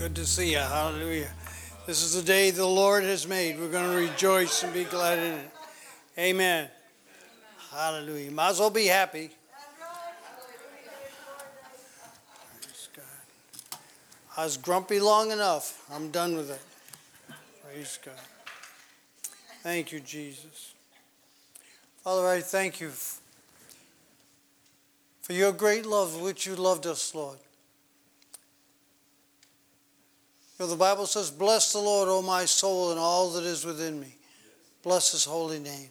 Good to see you. Hallelujah. This is the day the Lord has made. We're going to rejoice and be glad in it. Amen. Hallelujah. Might as well be happy. Praise God. I was grumpy long enough. I'm done with it. Praise God. Thank you, Jesus. Father, I thank you for your great love, which you loved us, Lord. Know, the Bible says, Bless the Lord, O my soul, and all that is within me. Bless his holy name.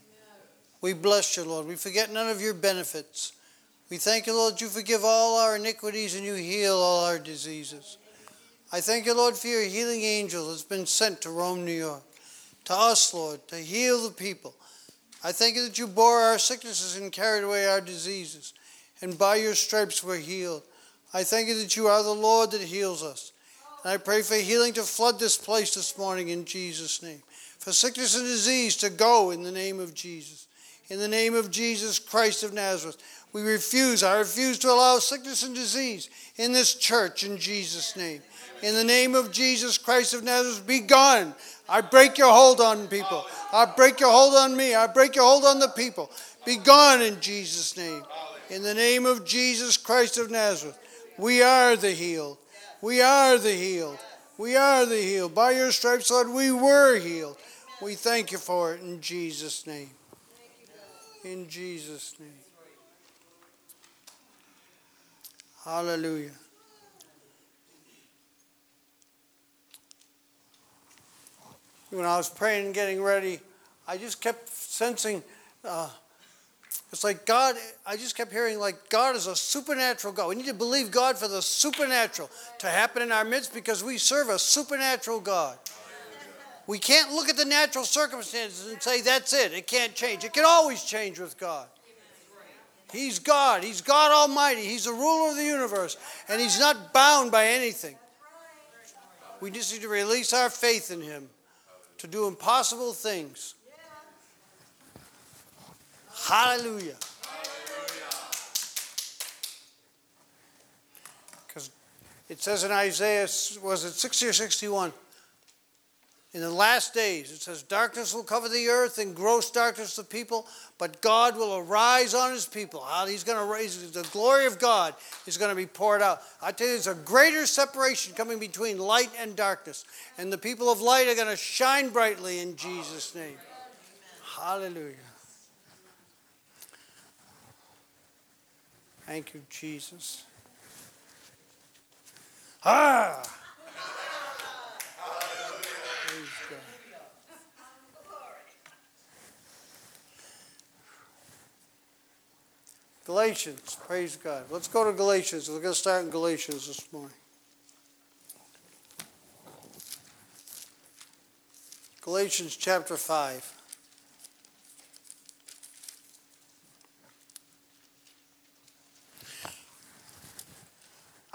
We bless you, Lord. We forget none of your benefits. We thank you, Lord, you forgive all our iniquities and you heal all our diseases. I thank you, Lord, for your healing angel that's been sent to Rome, New York, to us, Lord, to heal the people. I thank you that you bore our sicknesses and carried away our diseases, and by your stripes we're healed. I thank you that you are the Lord that heals us. And I pray for healing to flood this place this morning in Jesus' name. For sickness and disease to go in the name of Jesus. In the name of Jesus Christ of Nazareth. We refuse, I refuse to allow sickness and disease in this church in Jesus' name. In the name of Jesus Christ of Nazareth, be gone. I break your hold on people. I break your hold on me. I break your hold on the people. Be gone in Jesus' name. In the name of Jesus Christ of Nazareth, we are the healed. We are the healed. We are the healed. By your stripes, Lord, we were healed. We thank you for it in Jesus' name. In Jesus' name. Hallelujah. When I was praying and getting ready, I just kept sensing uh, it's like God, I just kept hearing like God is a supernatural God. We need to believe God for the supernatural to happen in our midst because we serve a supernatural God. We can't look at the natural circumstances and say that's it. It can't change. It can always change with God. He's God. He's God Almighty. He's the ruler of the universe. And He's not bound by anything. We just need to release our faith in Him to do impossible things. Hallelujah. Because it says in Isaiah, was it 60 or 61? In the last days, it says, Darkness will cover the earth and gross darkness the people, but God will arise on his people. He's going to raise, the glory of God is going to be poured out. I tell you, there's a greater separation coming between light and darkness. And the people of light are going to shine brightly in Jesus' name. Hallelujah. Thank you, Jesus. Ah! Galatians, praise God. Let's go to Galatians. We're going to start in Galatians this morning. Galatians chapter 5.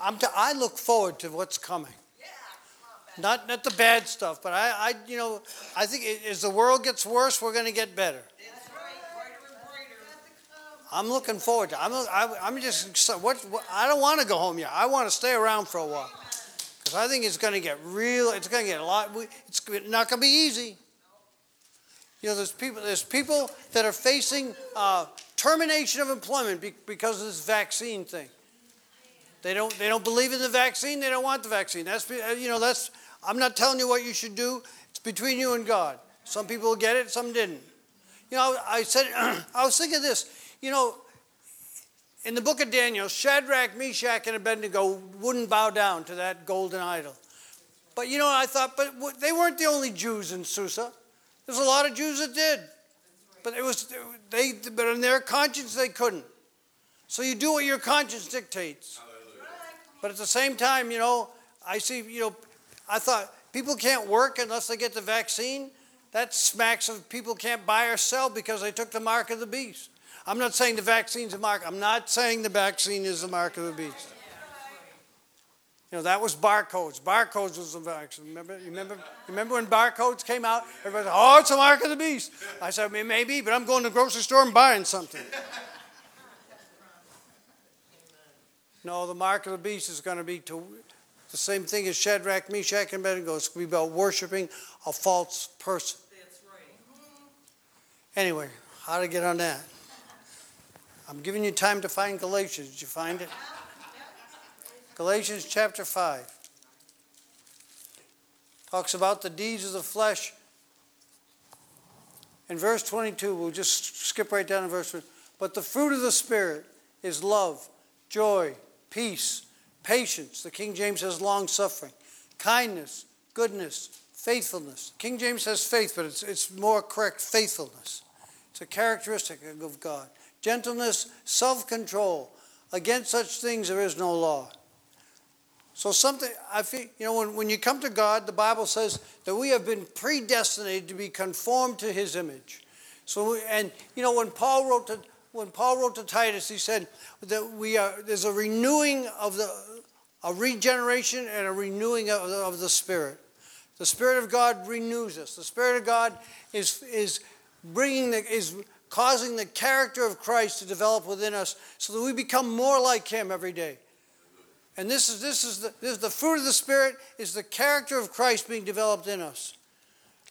I'm t- I look forward to what's coming. Not, not the bad stuff, but I, I you know, I think as the world gets worse, we're going to get better. I'm looking forward to. It. I'm, I'm just. What, what I don't want to go home yet. I want to stay around for a while because I think it's going to get real. It's going to get a lot. It's not going to be easy. You know, there's people. There's people that are facing uh, termination of employment because of this vaccine thing. They don't, they don't believe in the vaccine. They don't want the vaccine. That's, uh, you know, that's, I'm not telling you what you should do. It's between you and God. Some people get it, some didn't. You know, I said, I was thinking this. You know, in the book of Daniel, Shadrach, Meshach, and Abednego wouldn't bow down to that golden idol. But you know, I thought, but they weren't the only Jews in Susa. There's a lot of Jews that did. But it was they but in their conscience they couldn't. So you do what your conscience dictates. But at the same time, you know, I see, you know, I thought people can't work unless they get the vaccine. That smacks of people can't buy or sell because they took the mark of the beast. I'm not saying the vaccine's a mark. I'm not saying the vaccine is the mark of the beast. You know, that was barcodes. Barcodes was the vaccine. Remember, you remember, remember when barcodes came out? Everybody said, oh, it's a mark of the beast. I said, maybe, but I'm going to the grocery store and buying something. No, the mark of the beast is going to be to, the same thing as Shadrach, Meshach, and Abednego. It's going to be about worshiping a false person. That's right. Mm-hmm. Anyway, how to get on that? I'm giving you time to find Galatians. Did you find it? Galatians chapter 5 talks about the deeds of the flesh. In verse 22, we'll just skip right down to verse But the fruit of the Spirit is love, joy, peace, patience. The King James has long suffering, kindness, goodness, faithfulness. King James says faith, but it's, it's more correct faithfulness. It's a characteristic of God gentleness, self control. Against such things there is no law. So something I feel you know when, when you come to God, the Bible says that we have been predestinated to be conformed to his image. So and you know when Paul wrote to when Paul wrote to Titus, he said that we are there's a renewing of the a regeneration and a renewing of the, of the spirit. The spirit of God renews us. The spirit of God is is bringing the is causing the character of Christ to develop within us so that we become more like Him every day. And this is, this is, the, this is the fruit of the Spirit is the character of Christ being developed in us.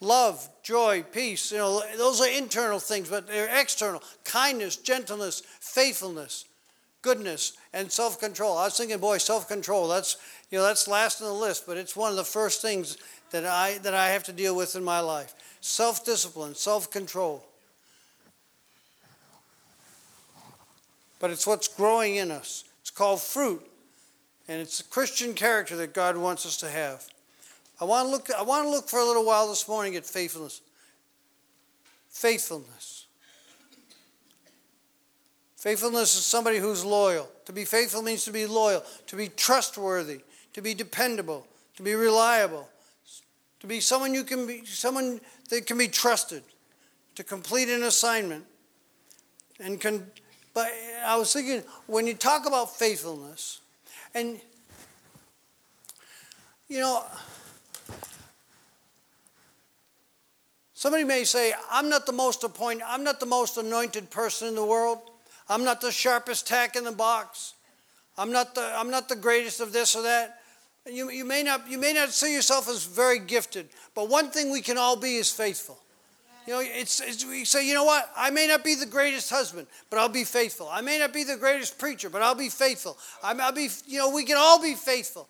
Love, joy, peace, you know, those are internal things, but they're external. Kindness, gentleness, faithfulness, goodness, and self-control. I was thinking, boy, self-control, that's, you know, that's last on the list, but it's one of the first things that I, that I have to deal with in my life. Self-discipline, self-control. but it's what's growing in us. It's called fruit, and it's a Christian character that God wants us to have. I want to look, I want to look for a little while this morning at faithfulness. Faithfulness. Faithfulness is somebody who's loyal. To be faithful means to be loyal, to be trustworthy, to be dependable, to be reliable, to be someone you can be someone that can be trusted, to complete an assignment, and can but I was thinking, when you talk about faithfulness, and you know, somebody may say, I'm not the most appointed, I'm not the most anointed person in the world. I'm not the sharpest tack in the box. I'm not the, I'm not the greatest of this or that. You, you, may not, you may not see yourself as very gifted, but one thing we can all be is faithful. You know, it's, it's, we say, you know what? I may not be the greatest husband, but I'll be faithful. I may not be the greatest preacher, but I'll be faithful. I'll be, you know, we can all be faithful.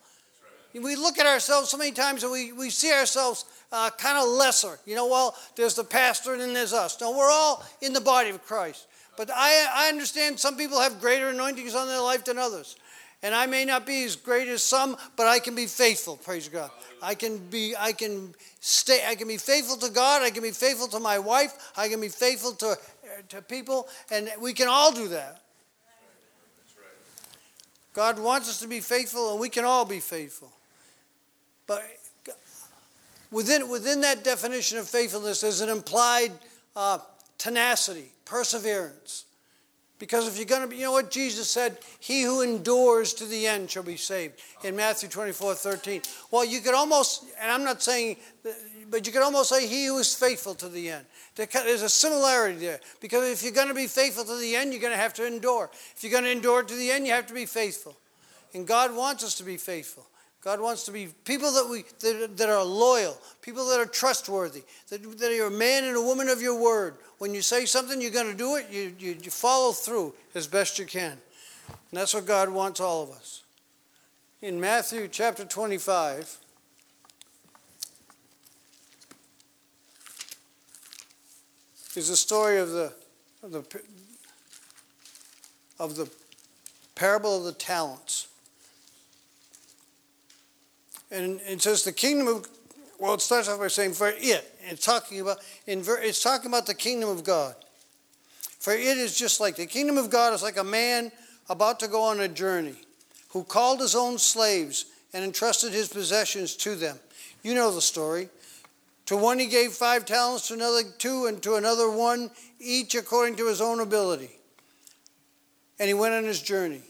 We look at ourselves so many times and we, we see ourselves uh, kind of lesser. You know, well, there's the pastor and then there's us. No, we're all in the body of Christ. But I, I understand some people have greater anointings on their life than others. And I may not be as great as some, but I can be faithful, praise God. I can be, I can stay, I can be faithful to God, I can be faithful to my wife, I can be faithful to, to people, and we can all do that. God wants us to be faithful, and we can all be faithful. But within, within that definition of faithfulness, there's an implied uh, tenacity, perseverance. Because if you're going to be, you know what Jesus said? He who endures to the end shall be saved in Matthew 24 13. Well, you could almost, and I'm not saying, but you could almost say he who is faithful to the end. There's a similarity there. Because if you're going to be faithful to the end, you're going to have to endure. If you're going to endure to the end, you have to be faithful. And God wants us to be faithful. God wants to be people that we that, that are loyal, people that are trustworthy, that, that are a man and a woman of your word. When you say something, you're going to do it. You, you, you follow through as best you can, and that's what God wants all of us. In Matthew chapter 25. Is the story of the, of the of the parable of the talents. And it says the kingdom of, well, it starts off by saying, for it. It's talking about, in, it's talking about the kingdom of God. For it is just like, the kingdom of God is like a man about to go on a journey who called his own slaves and entrusted his possessions to them. You know the story. To one he gave five talents, to another two, and to another one, each according to his own ability. And he went on his journey.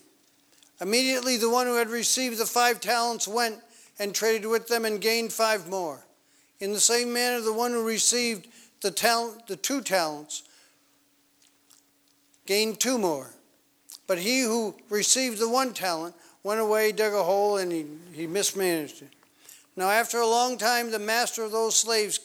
Immediately, the one who had received the five talents went and traded with them and gained five more. In the same manner, the one who received the, talent, the two talents gained two more. But he who received the one talent went away, dug a hole, and he, he mismanaged it. Now, after a long time, the master of those slaves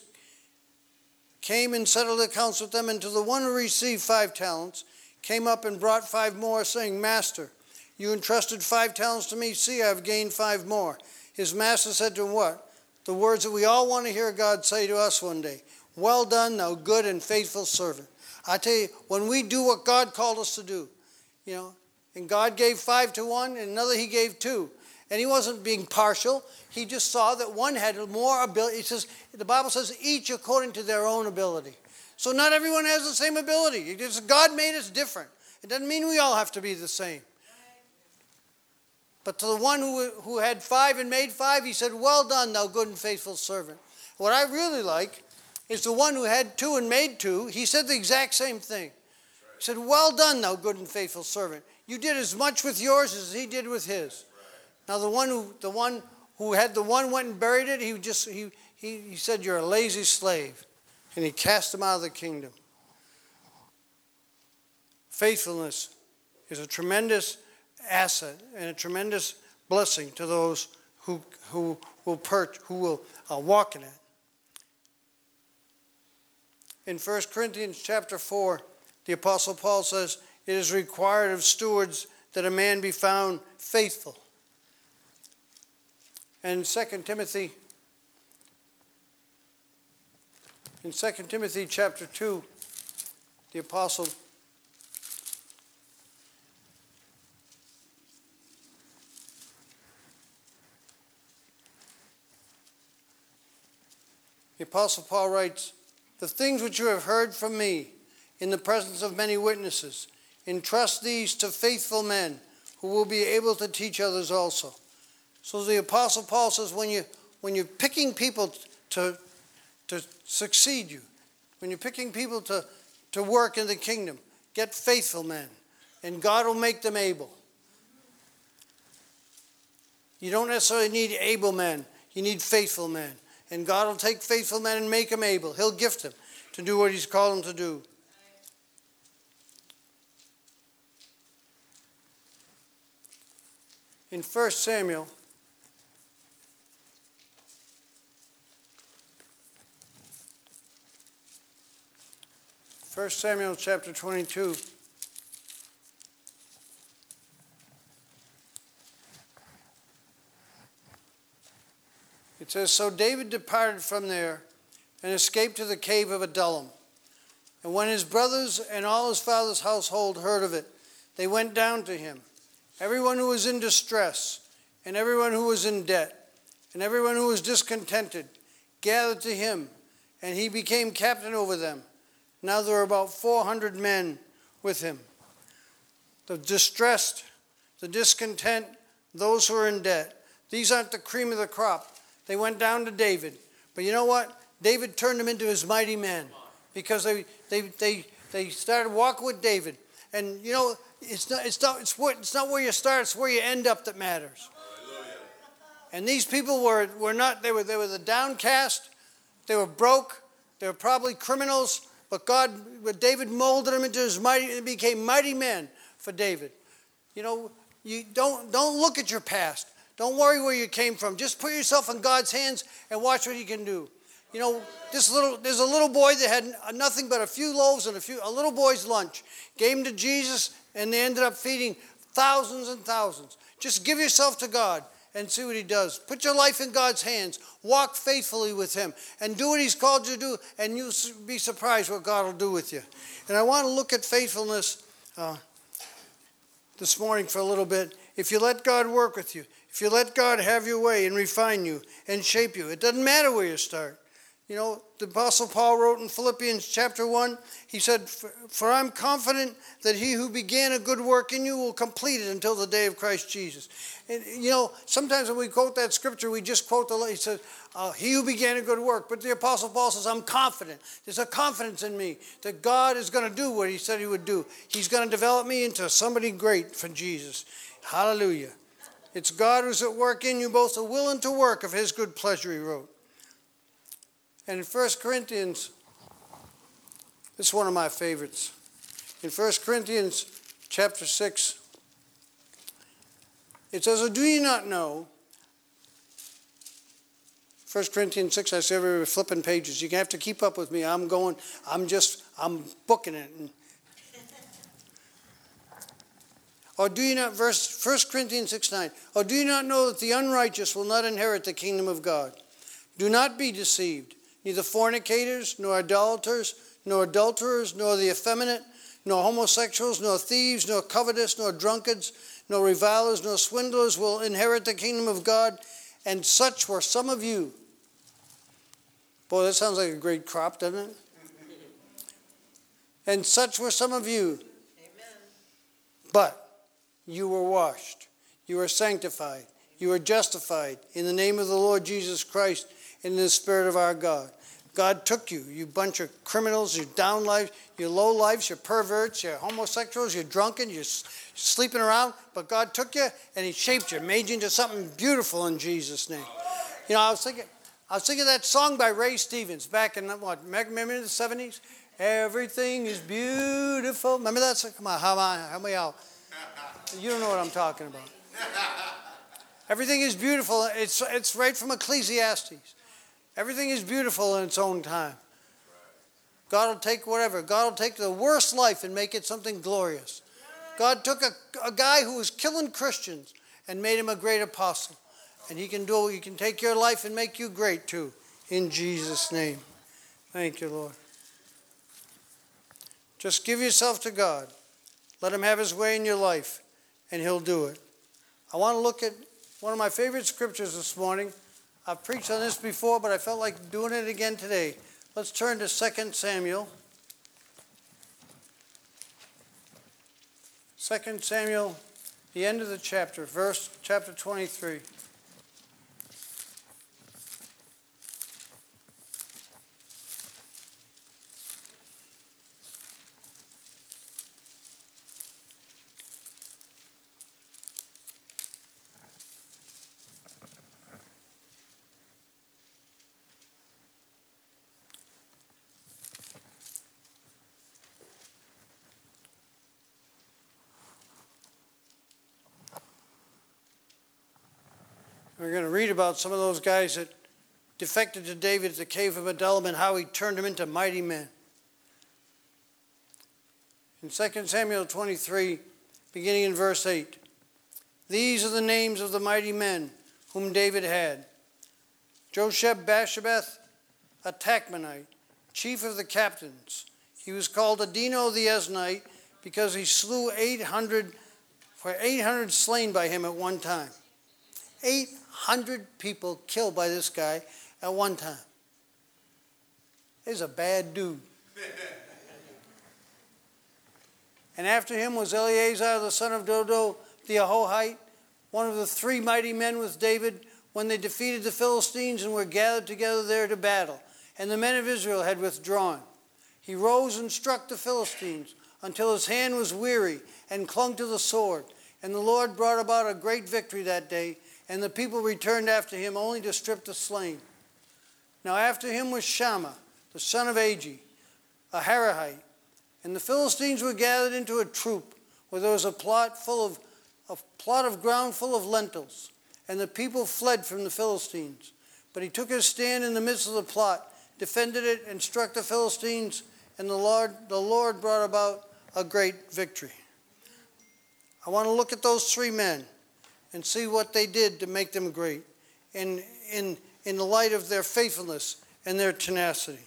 came and settled accounts with them, to the one who received five talents, came up and brought five more, saying, Master, you entrusted five talents to me. See, I have gained five more. His master said to him, What? The words that we all want to hear God say to us one day Well done, thou good and faithful servant. I tell you, when we do what God called us to do, you know, and God gave five to one, and another he gave two. And he wasn't being partial. He just saw that one had more ability. He says, the Bible says, each according to their own ability. So not everyone has the same ability. God made us different. It doesn't mean we all have to be the same. But to the one who, who had five and made five, he said, Well done, thou good and faithful servant. What I really like is the one who had two and made two, he said the exact same thing. He said, Well done, thou good and faithful servant. You did as much with yours as he did with his. Now the one who the one who had the one went and buried it, he just he he, he said, You're a lazy slave. And he cast him out of the kingdom. Faithfulness is a tremendous asset and a tremendous blessing to those who, who will perch, who will uh, walk in it. In 1 Corinthians chapter 4, the Apostle Paul says, It is required of stewards that a man be found faithful. And 2 Timothy, in 2 Timothy chapter 2, the Apostle The Apostle Paul writes, The things which you have heard from me in the presence of many witnesses, entrust these to faithful men who will be able to teach others also. So the Apostle Paul says, when, you, when you're picking people to, to succeed you, when you're picking people to, to work in the kingdom, get faithful men, and God will make them able. You don't necessarily need able men, you need faithful men. And God will take faithful men and make them able. He'll gift them to do what He's called them to do. In 1 Samuel, First Samuel chapter 22. It says, So David departed from there and escaped to the cave of Adullam. And when his brothers and all his father's household heard of it, they went down to him. Everyone who was in distress, and everyone who was in debt, and everyone who was discontented, gathered to him, and he became captain over them. Now there were about 400 men with him. The distressed, the discontent, those who are in debt. These aren't the cream of the crop. They went down to David. But you know what? David turned them into his mighty men because they, they, they, they started walking with David. And you know, it's not, it's, not, it's, what, it's not where you start, it's where you end up that matters. And these people were, were not, they were, they were the downcast, they were broke, they were probably criminals, but God, but David molded them into his mighty, they became mighty men for David. You know, you don't, don't look at your past. Don't worry where you came from. Just put yourself in God's hands and watch what He can do. You know, this little there's a little boy that had nothing but a few loaves and a few a little boy's lunch. Gave him to Jesus, and they ended up feeding thousands and thousands. Just give yourself to God and see what He does. Put your life in God's hands. Walk faithfully with Him and do what He's called you to do, and you'll be surprised what God will do with you. And I want to look at faithfulness uh, this morning for a little bit. If you let God work with you, if you let God have your way and refine you and shape you, it doesn't matter where you start. You know, the Apostle Paul wrote in Philippians chapter 1, he said, For I'm confident that he who began a good work in you will complete it until the day of Christ Jesus. And, you know, sometimes when we quote that scripture, we just quote the, he says, uh, He who began a good work. But the Apostle Paul says, I'm confident. There's a confidence in me that God is going to do what he said he would do. He's going to develop me into somebody great for Jesus. Hallelujah. It's God who's at work in you, both the will and to work of his good pleasure, he wrote. And in 1 Corinthians, this is one of my favorites. In 1 Corinthians chapter 6, it says, oh, Do you not know? 1 Corinthians 6, I say we're flipping pages. You have to keep up with me. I'm going, I'm just, I'm booking it. Or do you not, verse 1 Corinthians 6 9, or do you not know that the unrighteous will not inherit the kingdom of God? Do not be deceived neither fornicators, nor idolaters, nor adulterers, nor the effeminate, nor homosexuals, nor thieves, nor covetous, nor drunkards, nor revilers, nor swindlers will inherit the kingdom of God. And such were some of you. Boy, that sounds like a great crop, doesn't it? And such were some of you. Amen. But you were washed, you were sanctified, you were justified in the name of the Lord Jesus Christ and in the Spirit of our God. God took you, you bunch of criminals, you down lives, you low lives, you perverts, you homosexuals, you're drunken, you're sleeping around, but God took you and He shaped you, made you into something beautiful in Jesus' name. You know, I was thinking, I was thinking that song by Ray Stevens back in what, remember in the 70s? Everything is beautiful. Remember that song? Come on, how many, how many out? You don't know what I'm talking about. Everything is beautiful. It's, it's right from Ecclesiastes. Everything is beautiful in its own time. God will take whatever. God will take the worst life and make it something glorious. God took a, a guy who was killing Christians and made him a great apostle. And he can do he can take your life and make you great too. In Jesus' name. Thank you, Lord. Just give yourself to God. Let him have his way in your life, and he'll do it. I want to look at one of my favorite scriptures this morning. I've preached on this before, but I felt like doing it again today. Let's turn to 2 Samuel. 2 Samuel, the end of the chapter, verse chapter 23. We're going to read about some of those guys that defected to David at the cave of Adullam and how he turned them into mighty men. In 2 Samuel 23, beginning in verse 8, these are the names of the mighty men whom David had Josheb Basshebeth, a Tachmonite, chief of the captains. He was called Adino the Eznite because he slew 800, for 800 slain by him at one time. 800 people killed by this guy at one time. He's a bad dude. and after him was Eleazar the son of Dodo the Ahohite, one of the three mighty men with David when they defeated the Philistines and were gathered together there to battle. And the men of Israel had withdrawn. He rose and struck the Philistines until his hand was weary and clung to the sword. And the Lord brought about a great victory that day and the people returned after him only to strip the slain. Now after him was Shammah, the son of Agee, a Harahite. And the Philistines were gathered into a troop where there was a plot full of a plot of ground full of lentils. And the people fled from the Philistines. But he took his stand in the midst of the plot, defended it, and struck the Philistines, and the Lord, the Lord brought about a great victory. I want to look at those three men and see what they did to make them great in, in, in the light of their faithfulness and their tenacity.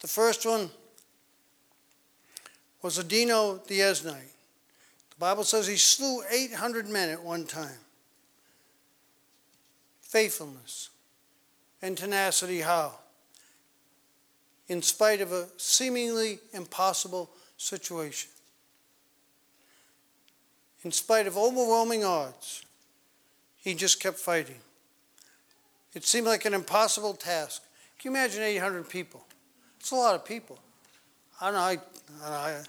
The first one was Adino the Eznite. The Bible says he slew 800 men at one time. faithfulness, and tenacity. How? In spite of a seemingly impossible situation. In spite of overwhelming odds, he just kept fighting. It seemed like an impossible task. Can you imagine 800 people? It's a lot of people. I know. I, I,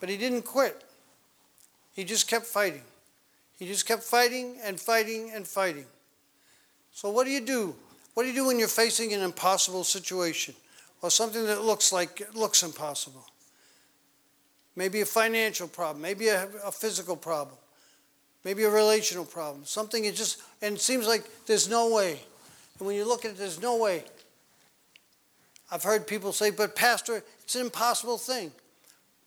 but he didn't quit. He just kept fighting. He just kept fighting and fighting and fighting. So, what do you do? What do you do when you're facing an impossible situation or something that looks like looks impossible? Maybe a financial problem, maybe a, a physical problem, maybe a relational problem. Something it just and it seems like there's no way. And when you look at it, there's no way. I've heard people say, but Pastor, it's an impossible thing.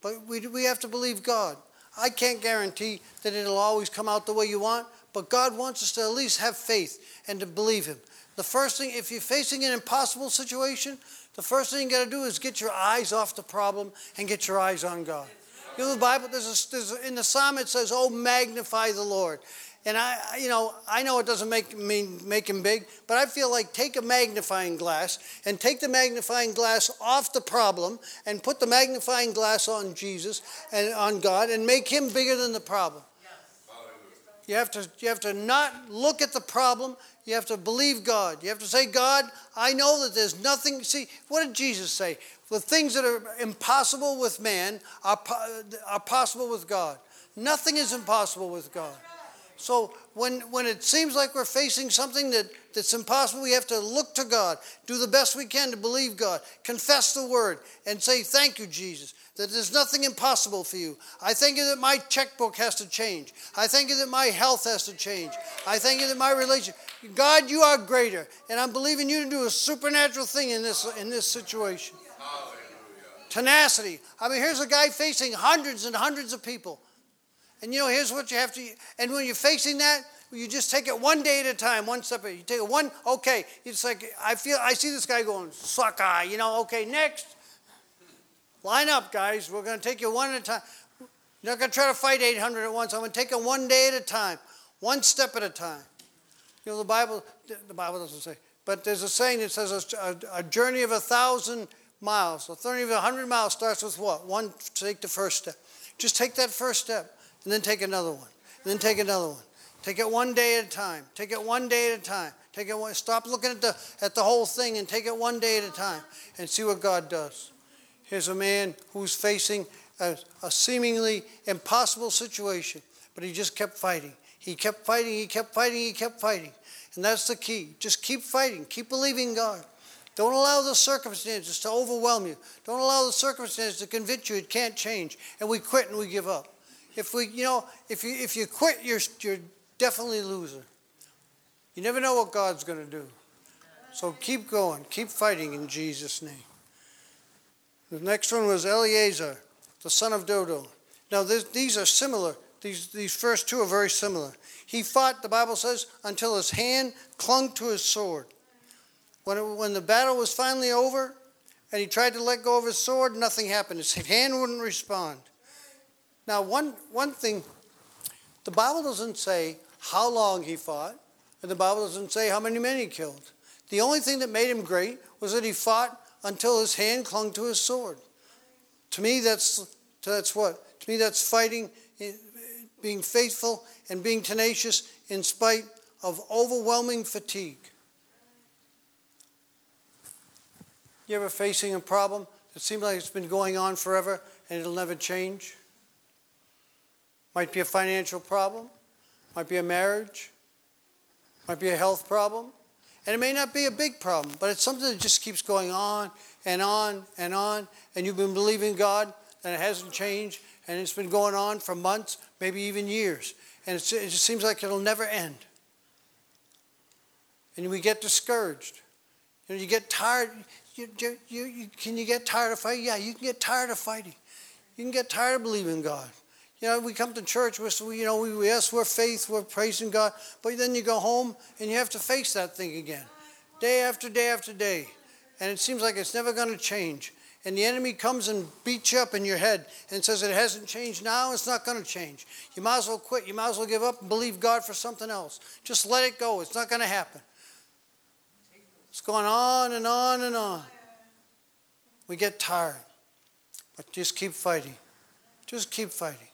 But we, we have to believe God. I can't guarantee that it'll always come out the way you want, but God wants us to at least have faith and to believe Him. The first thing, if you're facing an impossible situation, the first thing you got to do is get your eyes off the problem and get your eyes on God. You know, the Bible, there's, a, there's a, in the Psalm it says, Oh, magnify the Lord. And I, you know, I know it doesn't make me make him big, but I feel like take a magnifying glass and take the magnifying glass off the problem and put the magnifying glass on Jesus and on God and make him bigger than the problem. You have to you have to not look at the problem. You have to believe God. You have to say, God, I know that there's nothing. See, what did Jesus say? The things that are impossible with man are, are possible with God. Nothing is impossible with God. So when, when it seems like we're facing something that, that's impossible, we have to look to God, do the best we can to believe God, confess the word, and say, Thank you, Jesus, that there's nothing impossible for you. I thank you that my checkbook has to change. I thank you that my health has to change. I thank you that my relation. God, you are greater, and I'm believing you to do a supernatural thing in this, in this situation. Tenacity. I mean, here's a guy facing hundreds and hundreds of people. And you know, here's what you have to, and when you're facing that, you just take it one day at a time, one step at a time. You take it one, okay. It's like, I feel, I see this guy going, suck eye, you know, okay, next. Line up, guys. We're going to take you one at a time. You're not going to try to fight 800 at once. I'm going to take it one day at a time, one step at a time. You know, the Bible, the Bible doesn't say, but there's a saying that says a, a, journey of a thousand miles, a journey of a hundred miles starts with what? One, take the first step. Just take that first step and then take another one, and then take another one. Take it one day at a time. Take it one day at a time. Take it one, stop looking at the, at the whole thing and take it one day at a time and see what God does. Here's a man who's facing a, a seemingly impossible situation, but he just kept fighting. He kept fighting, he kept fighting, he kept fighting. And that's the key. Just keep fighting, keep believing God. Don't allow the circumstances to overwhelm you. Don't allow the circumstances to convince you it can't change. And we quit and we give up. If we, you know, if you if you quit, you're you're definitely a loser. You never know what God's going to do. So keep going, keep fighting in Jesus' name. The next one was Eleazar, the son of Dodo. Now this, these are similar. These these first two are very similar. He fought, the Bible says, until his hand clung to his sword. When, it, when the battle was finally over and he tried to let go of his sword, nothing happened. His hand wouldn't respond. Now, one, one thing, the Bible doesn't say how long he fought, and the Bible doesn't say how many men he killed. The only thing that made him great was that he fought until his hand clung to his sword. To me, that's, that's what? To me, that's fighting, eh, being faithful, and being tenacious in spite of overwhelming fatigue. You ever facing a problem that seems like it's been going on forever and it'll never change? Might be a financial problem, might be a marriage, might be a health problem. And it may not be a big problem, but it's something that just keeps going on and on and on. And you've been believing God and it hasn't changed. And it's been going on for months, maybe even years. And it just seems like it'll never end. And we get discouraged. You, know, you get tired. You, you, you, can you get tired of fighting? Yeah, you can get tired of fighting. You can get tired of believing God. You know, we come to church, we're, you know, we, yes, we're faith, we're praising God, but then you go home and you have to face that thing again, day after day after day. And it seems like it's never going to change. and the enemy comes and beats you up in your head and says it hasn't changed now, it's not going to change. You might as well quit. You might as well give up and believe God for something else. Just let it go. It's not going to happen. It's going on and on and on. We get tired. But just keep fighting. Just keep fighting.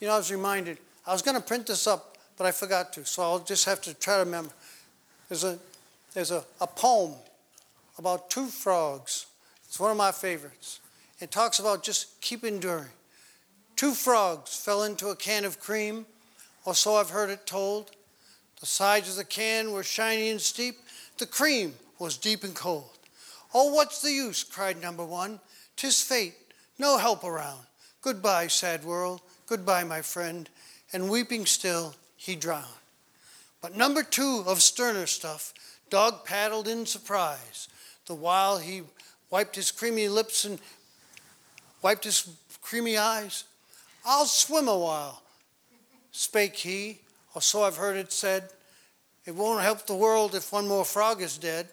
You know, I was reminded, I was going to print this up, but I forgot to, so I'll just have to try to remember. There's a, there's a, a poem about two frogs it's one of my favorites. It talks about just keep enduring. Two frogs fell into a can of cream, or so I've heard it told. The sides of the can were shiny and steep. The cream was deep and cold. Oh, what's the use? cried number one. Tis fate, no help around. Goodbye, sad world. Goodbye, my friend. And weeping still, he drowned. But number two of sterner stuff, dog paddled in surprise, the while he wiped his creamy lips and wiped his creamy eyes. I'll swim a while, spake he, or so I've heard it said. It won't help the world if one more frog is dead.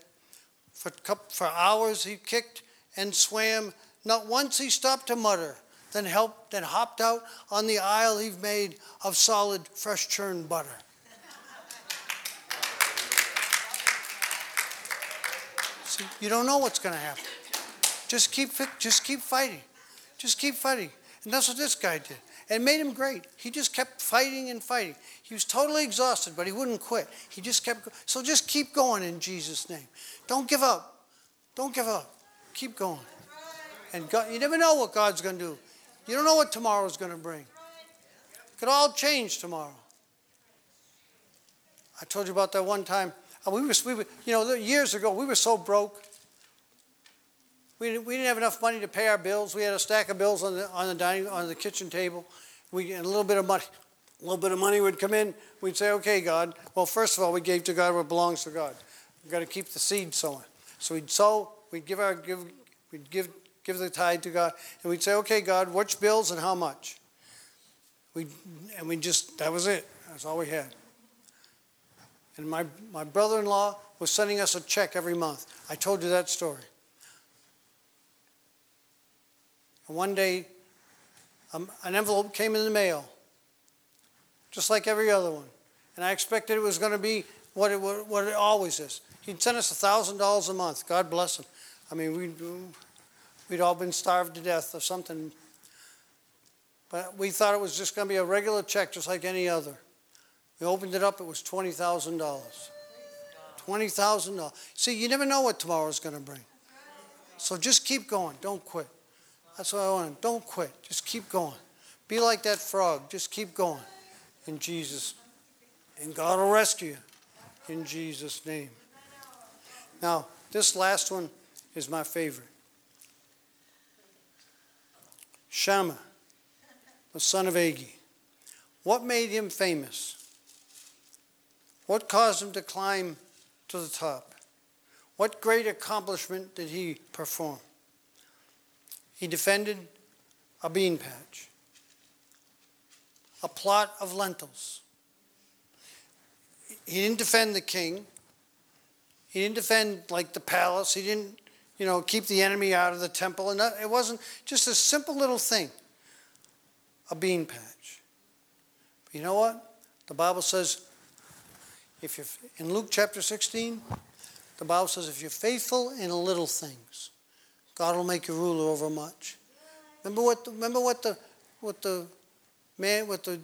For, for hours he kicked and swam. Not once he stopped to mutter, then helped, then hopped out on the isle he've made of solid, fresh churned butter. See, you don't know what's going to happen. Just keep, just keep fighting. Just keep fighting. And that's what this guy did. And it made him great. He just kept fighting and fighting. He was totally exhausted, but he wouldn't quit. He just kept So just keep going in Jesus' name. Don't give up. Don't give up. Keep going. And God, you never know what God's going to do. You don't know what tomorrow is going to bring. It could all change tomorrow. I told you about that one time. Uh, we were, we were, you know, years ago, we were so broke. We didn't, we didn't have enough money to pay our bills. We had a stack of bills on the, on the dining on the kitchen table. We and a little bit of money, a little bit of money would come in. We'd say, "Okay, God." Well, first of all, we gave to God what belongs to God. We've got to keep the seed sowing. So we'd sow. We'd give our give. We'd give give the tithe to God, and we'd say, "Okay, God, which bills and how much?" We and we just that was it. That's all we had. And my my brother-in-law was sending us a check every month. I told you that story. And one day, um, an envelope came in the mail, just like every other one. And I expected it was going to be what it, what it always is. He'd send us $1,000 a month. God bless him. I mean, we'd, we'd all been starved to death or something. But we thought it was just going to be a regular check, just like any other. We opened it up, it was $20,000. $20,000. See, you never know what tomorrow's going to bring. So just keep going. Don't quit. That's what I want. Don't quit. Just keep going. Be like that frog. Just keep going in Jesus. And God will rescue you in Jesus' name. Now, this last one is my favorite. Shammah, the son of Agee. What made him famous? What caused him to climb to the top? What great accomplishment did he perform? He defended a bean patch, a plot of lentils. He didn't defend the king. He didn't defend like the palace. He didn't, you know, keep the enemy out of the temple. And uh, it wasn't just a simple little thing, a bean patch. But you know what? The Bible says, if you're in Luke chapter 16, the Bible says, if you're faithful in little things, God will make you ruler over much. Remember what? The, remember what the what the man what the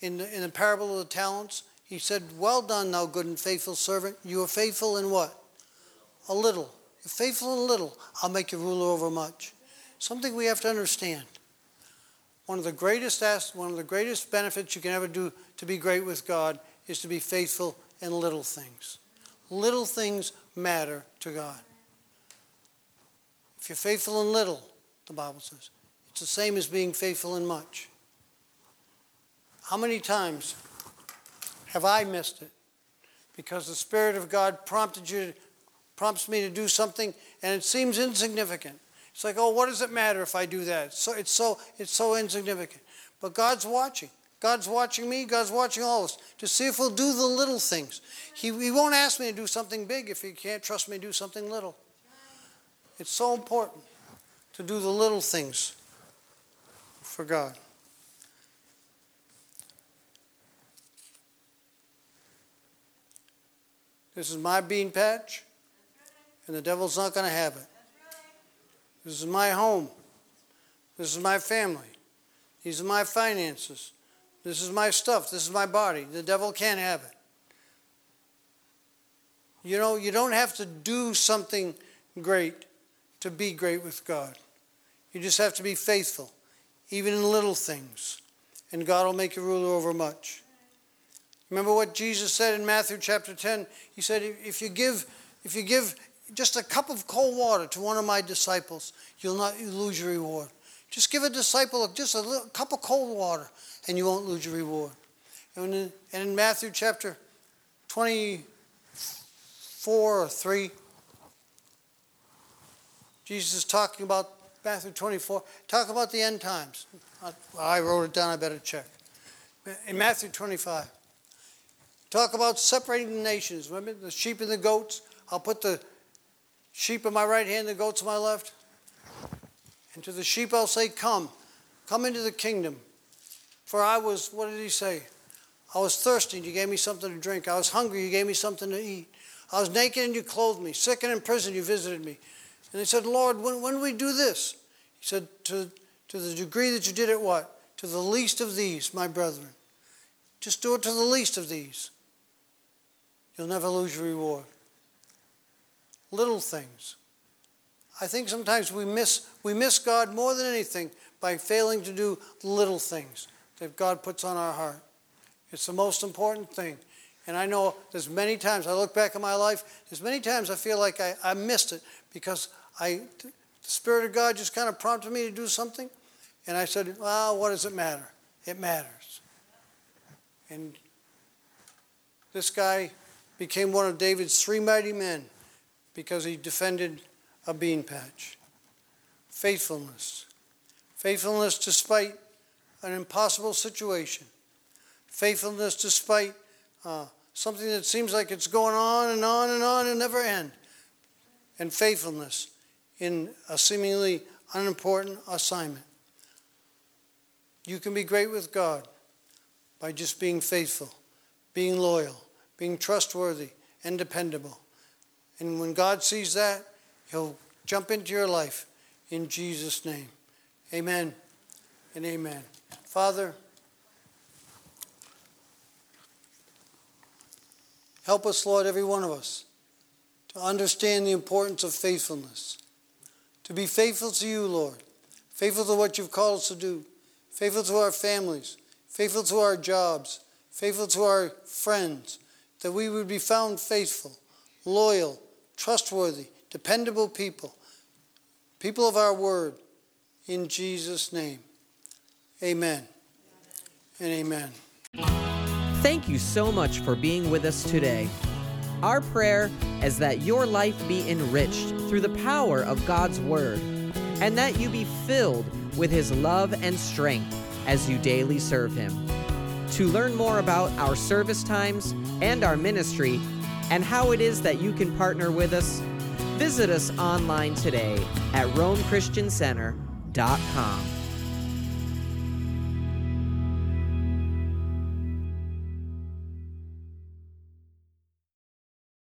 in the, in the parable of the talents. He said, "Well done, thou good and faithful servant. You are faithful in what? A little. You're faithful in little. I'll make you ruler over much." Something we have to understand. One of the greatest one of the greatest benefits you can ever do to be great with God is to be faithful in little things. Little things matter to God. If you're faithful in little, the Bible says, it's the same as being faithful in much. How many times have I missed it? Because the Spirit of God prompted you, prompts me to do something, and it seems insignificant. It's like, oh, what does it matter if I do that? So it's so it's so insignificant. But God's watching. God's watching me. God's watching all of us to see if we'll do the little things. He, he won't ask me to do something big if he can't trust me to do something little. It's so important. to do the little things for God. This is my bean patch, and the devil's not going to have it. This is my home. This is my family. These are my finances. This is my stuff. This is my body. The devil can't have it. You know, you don't have to do something great to be great with God. You just have to be faithful, even in little things, and God will make you ruler over much. Remember what Jesus said in Matthew chapter 10? He said, if you give, if you give just a cup of cold water to one of my disciples, you'll not you lose your reward. Just give a disciple just a little, cup of cold water, and you won't lose your reward. And in, and in Matthew chapter 24 or 3, Jesus is talking about Matthew 24, talk about the end times. I wrote it down, I better check. In Matthew 25, talk about separating the nations. Remember the sheep and the goats? I'll put the sheep on my right hand, the goats on my left. And to the sheep I'll say, Come, come into the kingdom. For I was, what did he say? I was thirsty and you gave me something to drink. I was hungry, you gave me something to eat. I was naked and you clothed me. Sick and in prison, you visited me. And they said, Lord, when, when do we do this? He said, to, to the degree that you did it, what? To the least of these, my brethren. Just do it to the least of these. You'll never lose your reward. Little things. I think sometimes we miss, we miss God more than anything by failing to do little things that God puts on our heart. It's the most important thing. And I know there's many times, I look back at my life, there's many times I feel like I, I missed it because I, the Spirit of God just kind of prompted me to do something. And I said, well, what does it matter? It matters. And this guy became one of David's three mighty men because he defended a bean patch. Faithfulness. Faithfulness despite an impossible situation. Faithfulness despite uh, something that seems like it's going on and on and on and never end and faithfulness in a seemingly unimportant assignment. You can be great with God by just being faithful, being loyal, being trustworthy and dependable. And when God sees that, He'll jump into your life in Jesus' name. Amen and amen. Father, help us, Lord, every one of us to understand the importance of faithfulness, to be faithful to you, Lord, faithful to what you've called us to do, faithful to our families, faithful to our jobs, faithful to our friends, that we would be found faithful, loyal, trustworthy, dependable people, people of our word, in Jesus' name. Amen and amen. Thank you so much for being with us today. Our prayer is that your life be enriched through the power of God's Word, and that you be filled with His love and strength as you daily serve Him. To learn more about our service times and our ministry, and how it is that you can partner with us, visit us online today at RomeChristianCenter.com.